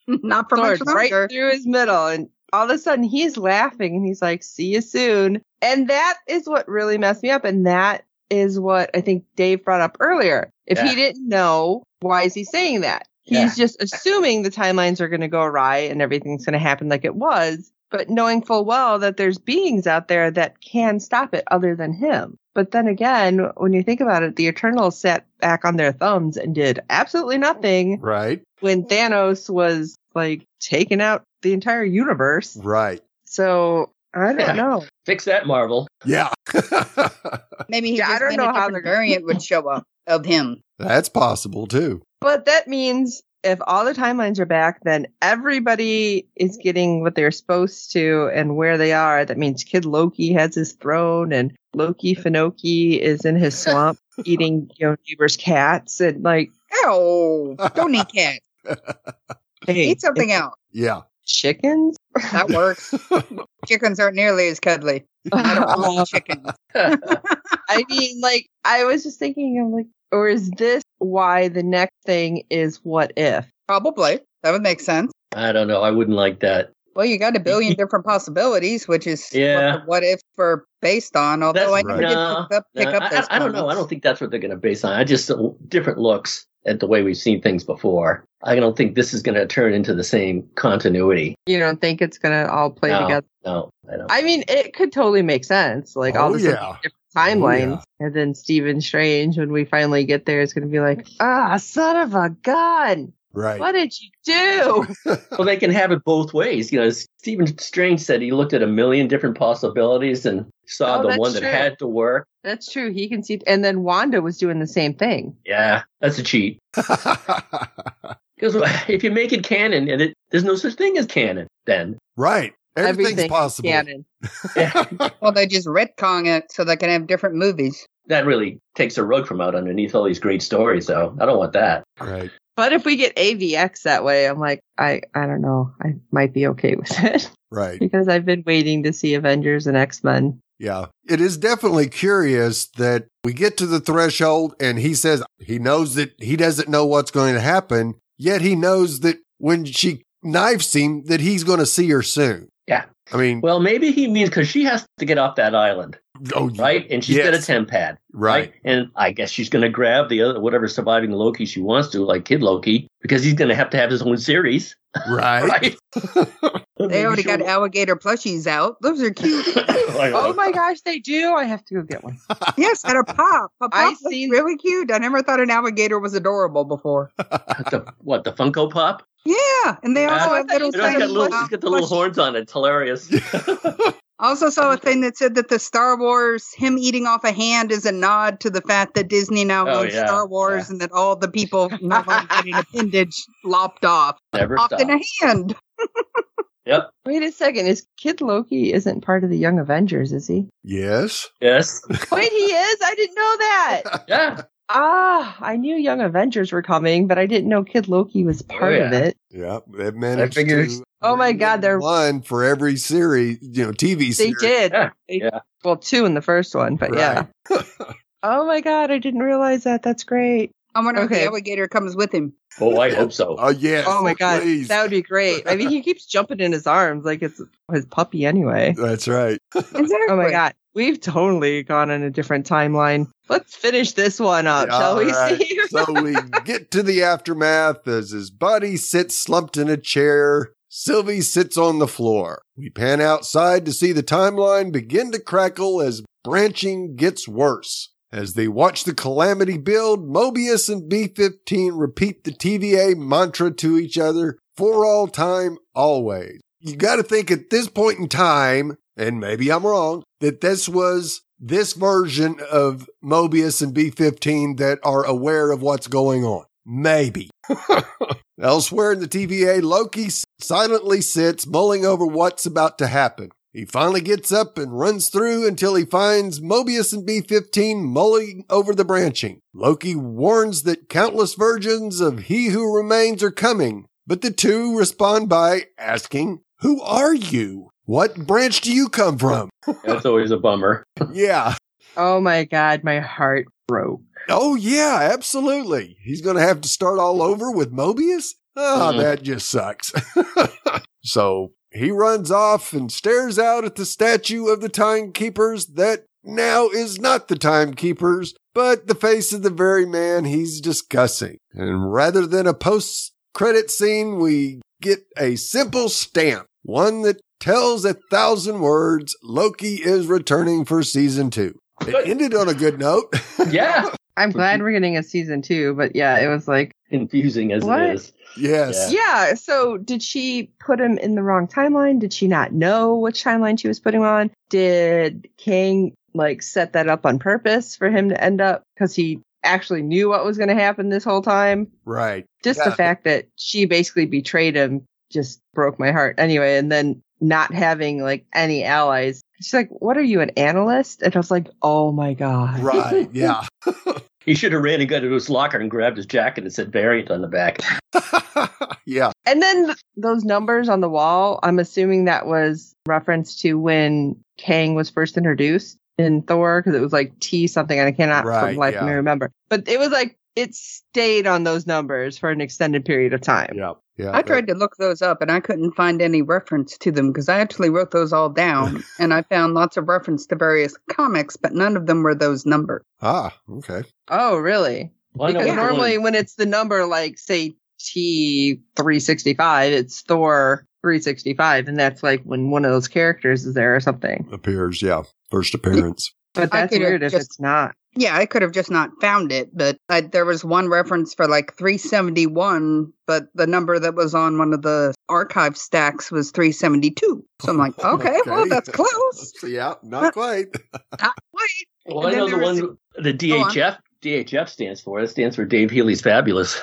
Not for much sword right through his middle. And all of a sudden he's laughing and he's like, see you soon. And that is what really messed me up. And that is what I think Dave brought up earlier. If Yeah. he didn't know, why is he saying that? He's just assuming the timelines are going to go awry and everything's going to happen like it was, but knowing full well that there's beings out there that can stop it other than him. But then again, when you think about it, the Eternals sat back on their thumbs and did absolutely nothing right. when Thanos was like taking out the entire universe. Right. So I don't Yeah. know. Fix that, Marvel. Yeah. *laughs* Maybe he Yeah, I don't know a how the variant would *laughs* show up of him. That's possible too. But that means if all the timelines are back, then everybody is getting what they're supposed to and where they are. That means Kid Loki has his throne and Loki Finoki is in his swamp *laughs* eating, you know, neighbors' cats and like, Oh, don't eat cat. Hey, Eat something it's else. Yeah. Chickens? That works. *laughs* Chickens aren't nearly as cuddly. I don't *laughs* want chickens. *laughs* I mean, like, I was just thinking, I'm like, or is this why the next thing is what if? Probably. That would make sense. I don't know. I wouldn't like that. Well, you got a billion different possibilities, which is Yeah. what, the what if for based on. Although I That's- never no, did pick up, pick no, up I, I, I don't know. I don't think that's what they're going to base on. I just uh, different looks at the way we've seen things before. I don't think this is going to turn into the same continuity. You don't think it's going to all play no, together? no, I don't. I mean, it could totally make sense. Like all Oh, the yeah. different timelines. Oh, And then Stephen Strange, when we finally get there, is going to be like, ah, son of a gun. Right. What did you do? *laughs* well, they can have it both ways. You know, Stephen Strange said he looked at a million different possibilities and saw Oh, the that's one that had to work. That's true. He can see. And then Wanda was doing the same thing. Yeah, that's a cheat. *laughs* Because if you make it canon, and it, there's no such thing as canon, then right. Everything's Everything possible. Canon. *laughs* Well, they just retcon it so they can have different movies. that really takes a rug from out underneath all these great stories, though. I don't want that. Right. But if we get AVX that way, I'm like, I, I don't know. I might be okay with *laughs* it Right. because I've been waiting to see Avengers and X Men. Yeah. It is definitely curious that we get to the threshold and he says he knows that he doesn't know what's going to happen, yet he knows that when she knifes him that he's going to see her soon. Yeah. I mean, Well, maybe he means because she has to get off that island, oh, right? And she's got a Yes. TemPad, Right. And I guess she's going to grab the other, whatever surviving Loki she wants to, like Kid Loki, because he's going to have to have his own series, Right. *laughs* right? *laughs* They already got alligator plushies out. Those are cute. *laughs* Oh my uh, gosh, they do! I have to go get one. yes, and a pop. A I pop was seen- really cute. I never thought an alligator was adorable before. the, what the Funko Pop? Yeah, and they also Oh, have thought you little It said also got little, it's got the little horns on it. It's hilarious. *laughs* I also saw a thing that said that the Star Wars, him eating off a hand, is a nod to the fact that Disney now Oh, owns yeah, Star Wars yeah. and that all the people normally getting *laughs* appendage lopped off, Never off stop. in a hand. *laughs* Yep. Wait a second, is Kid Loki isn't part of the Young Avengers, is he? yes. Yes. Wait, he is. I didn't know that. Yeah. Ah, I knew Young Avengers were coming, but I didn't know Kid Loki was part of yeah. it. Yeah. They've managed figures- to. Oh my God, they're- one for every series, you know, TV They series. did. Yeah, They- yeah. Well, two in the first one, but yeah. *laughs* Oh my God, I didn't realize that. That's great. I wonder if Okay. the alligator comes with him. Oh, I hope so. Oh, yes. Oh my God, please. that would be great. I mean, he keeps jumping in his arms like it's his puppy anyway. That's right. *laughs* Exactly. Oh my God, we've totally gone on a different timeline. Let's finish this one up, shall we? All right. See? so we *laughs* get to the aftermath as his buddy sits slumped in a chair. Sylvie sits on the floor. We pan outside to see the timeline begin to crackle as branching gets worse. As they watch the calamity build, Mobius and B-15 repeat the TVA mantra to each other for all time, always. You gotta think at this point in time, and maybe I'm wrong, that this was this version of Mobius and B15 that are aware of what's going on. Maybe. *laughs* Elsewhere in the TVA, Loki silently sits, mulling over what's about to happen. He finally gets up and runs through until he finds Mobius and B15 mulling over the branching. Loki warns that countless versions of He Who Remains are coming, but the two respond by asking, Who are you? What branch do you come from? *laughs* That's always a bummer. Yeah. Oh my God, my heart broke. Oh, yeah, absolutely. He's going to have to start all over with Mobius? Oh, Mhm. that just sucks. *laughs* so he runs off and stares out at the statue of the timekeepers that now is not the timekeepers, but the face of the very man he's discussing. And rather than a post credit scene, we get a simple stamp, one that tells a thousand words Loki is returning for season two. It ended on a good note. *laughs* Yeah. I'm glad we're getting a season two, but yeah, it was like, Confusing as What? it is. yes. yeah. So did she put him in the wrong timeline? Did she not know which timeline she was putting on? Did Kang like set that up on purpose for him to end up because he actually knew what was going to happen this whole time? Right. Just Yeah. the fact that she basically betrayed him just broke my heart. Anyway, and then not having like any allies. She's like, "What are you, an analyst?" And I was like, "Oh my god!" Right. *laughs* Yeah. *laughs* He should have ran and got into his locker and grabbed his jacket and said variant on the back. *laughs* yeah. And then those numbers on the wall, I'm assuming that was reference to when Kang was first introduced in Thor, because it was like T something, and I cannot for Right, the life of me remember. But it was like it stayed on those numbers for an extended period of time. Yeah. Yeah. I tried to look those up and I couldn't find any reference to them because I actually wrote those all down *laughs* and I found lots of reference to various comics, but none of them were those numbers. Ah, okay. Oh, really? Well, because which one- normally when it's the number like say T three sixty five, it's Thor three sixty five, and that's like when one of those characters is there or something. Appears, yeah. First appearance. But that's weird if just- it's not. Yeah, I could have just not found it, but I, there was one reference for like 371, but the number that was on one of the archive stacks was 372. So I'm like, *laughs* okay, well, that's close. *laughs* yeah, not quite. *laughs* Not quite. Well, And I know the there was one the Go on. DHF DHF stands for. It stands for Dave Healy's Fabulous.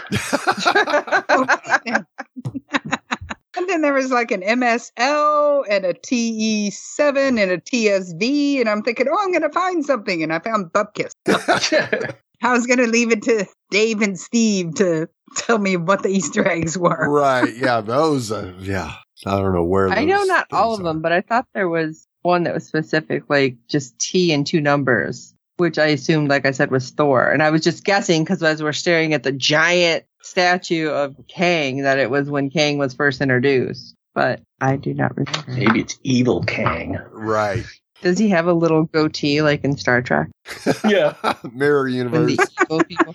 Okay. and then then there was like an MSL and a TE7 and a TSV. And I'm thinking, oh, I'm going to find something. And I found Bupkis. *laughs* I was going to leave it to Dave and Steve to tell me what the Easter eggs were. right. Yeah. Those, uh, yeah. I don't know where I know not all of are. them, but I thought there was one that was specific, like just T and two numbers, which I assumed, like I said, was Thor. And I was just guessing because as we're staring at the giant statue of Kang, that it was when Kang was first introduced. But I do not remember. Maybe it's Evil Kang. Right. Does he have a little goatee like in Star Trek? *laughs* Yeah. *laughs* Mirror universe. the evil people,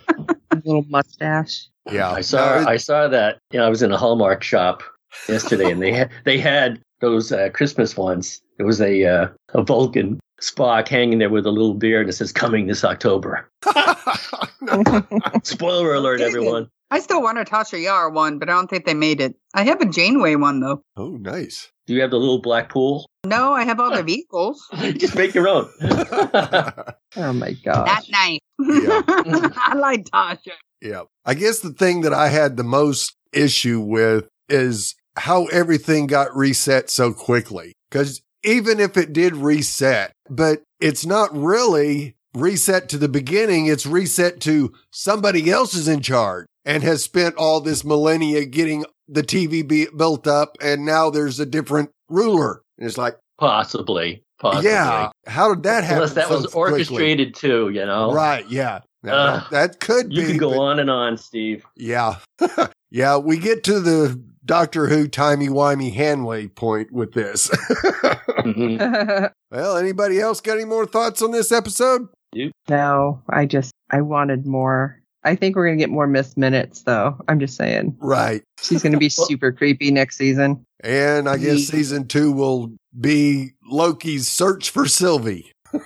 a little mustache. Yeah. I saw No, I saw that. You know, I was in a Hallmark shop yesterday, and they had they had those uh, Christmas ones. There was a uh, a Vulcan Spock hanging there with a little beard, and it says "Coming this October." *laughs* Spoiler alert, everyone! I still want a Tasha Yar one, but I don't think they made it. I have a Janeway one, though. oh, nice. Do you have the little black pool? No, I have all the vehicles. *laughs* Just make your own. *laughs* *laughs* Oh my god. That nice. Yeah. I like Tasha. Yeah. I guess the thing that I had the most issue with is how everything got reset so quickly. Cause even if it did reset, but it's not really reset to the beginning. It's reset to somebody else is in charge and has spent all this millennia getting the TV be- built up. And now there's a different ruler. And it's like, Possibly, possibly. yeah, how did that happen? Unless that so was quickly? orchestrated too, you know. Right. Yeah. That, Ugh. that could You be. could go but- on and on, Steve. Yeah. *laughs* yeah, we get to the Doctor Who timey-wimey Hanway point with this. Mhm. *laughs* well, anybody else got any more thoughts on this episode? no, I just I wanted more. I think we're gonna get more Miss Minutes though. I'm just saying. Right. She's gonna be *laughs* super creepy next season. And I guess season two will be Loki's search for Sylvie. *laughs*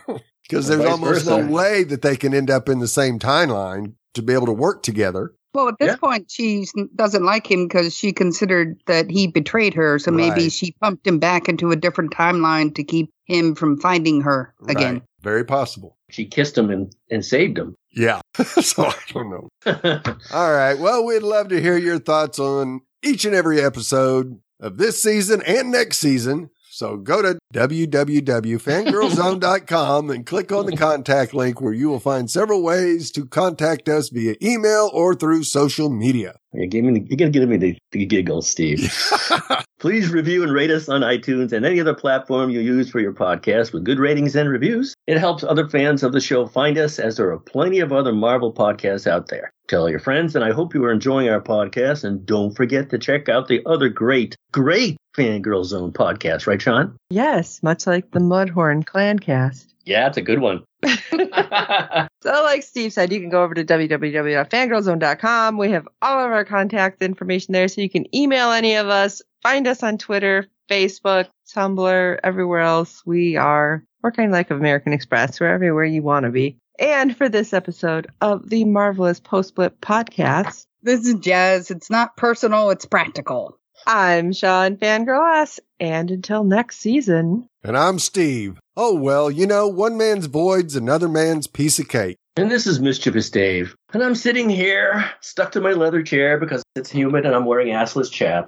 Because there's almost versa. no way that they can end up in the same timeline to be able to work together. Well, at this Yeah. point, she doesn't like him because she considered that he betrayed her. So maybe Right. she pumped him back into a different timeline to keep him from finding her again. Right. Very possible. She kissed him and, and saved him. Yeah. *laughs* *laughs* so I don't know. *laughs* All right. Well, we'd love to hear your thoughts on each and every episode of this season and next season. So go to www.fangirlzone.com and click on the contact link where you will find several ways to contact us via email or through social media. You're, giving me, you're gonna give me the, the giggles, Steve. *laughs* *laughs* Please review and rate us on iTunes and any other platform you use for your podcast with good ratings and reviews. It helps other fans of the show find us as there are plenty of other Marvel podcasts out there. Tell your friends, and I hope you are enjoying our podcast. And don't forget to check out the other great, great Fangirl Zone podcast, right, Sean? Yes, much like the Mudhorn Clan cast. Yeah, it's a good one. *laughs* So, like Steve said, you can go over to www.fangirlzone.com. We have all of our contact information there, so you can email any of us, find us on Twitter, Facebook, Tumblr, everywhere else. We are, we're kind of like American Express. We're everywhere you want to be. And for this episode of the Marvelous Post Blip podcast, This is jazz. It's not personal, it's practical. I'm Sean Fangirl S. And until next season, And I'm Steve. Oh, well, you know, one man's void's another man's piece of cake. And this is Mischievous Dave. And I'm sitting here, stuck to my leather chair because it's humid and I'm wearing assless chaps.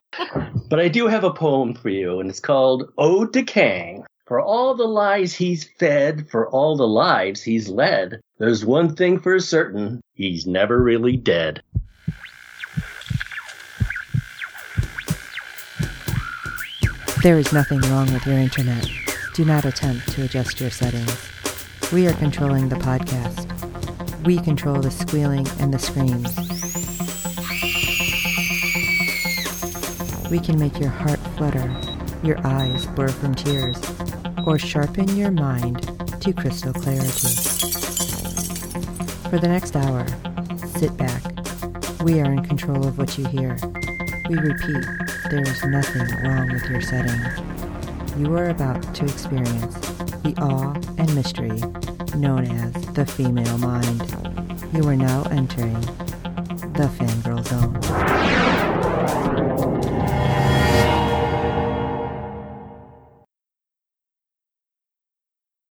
But I do have a poem for you, and it's called Ode to Kang. For all the lies he's fed, for all the lives he's led, there's one thing for certain he's never really dead. There is nothing wrong with your internet. Do not attempt to adjust your settings. We are controlling the podcast. We control the squealing and the screams. We can make your heart flutter, your eyes blur from tears, or sharpen your mind to crystal clarity. For the next hour, sit back. We are in control of what you hear. We repeat, there is nothing wrong with your setting. You are about to experience the awe and mystery known as the female mind. You are now entering the fangirl zone.